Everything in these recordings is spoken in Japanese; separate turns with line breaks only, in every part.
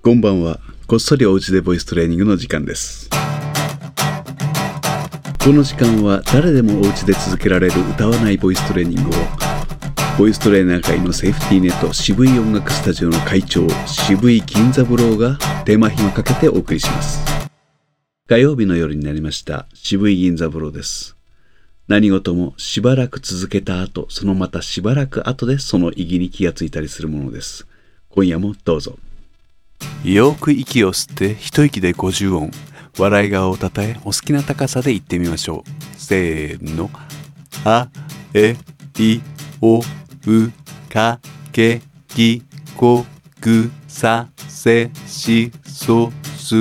こんばんは。こっそりおうちでボイストレーニングの時間です。この時間は誰でもおうちで続けられる歌わないボイストレーニングをボイストレーナー界のセーフティーネット渋い音楽スタジオの会長渋い銀座ブローが手間暇かけてお送りします。火曜日の夜になりました渋い銀座ブローです。何事もしばらく続けた後、そのまたしばらく後でその意義に気がついたりするものです。今夜もどうぞ。
よく息を吸って一息で50音。笑い顔をたたえお好きな高さで言ってみましょう。せーの。あえいおうかけきこくさせしそす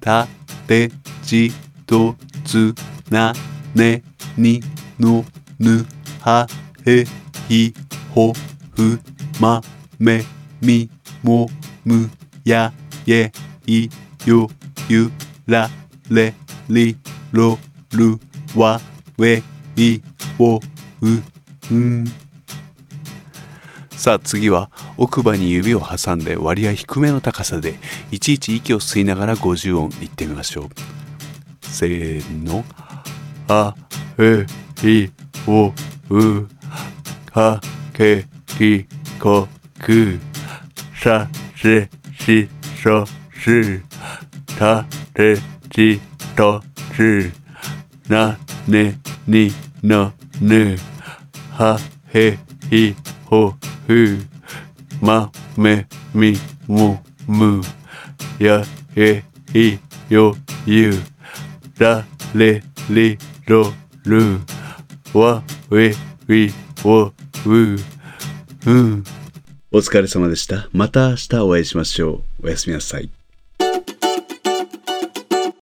たてちとつなねにのぬはへひほふまめみもむやえいよゆられりろるわ we いおうん。さあ次は奥歯に指を挟んで割合低めの高さでいちいち息を吸いながら50音言ってみましょう。せーの。あえいおうかけきこくさせし。そすたてちとつなねにのぬはへひほふまめみもむやえいよゆられりろるわえいおううん。
お疲れ様でした。また明日お会いしましょう。おやすみなさい。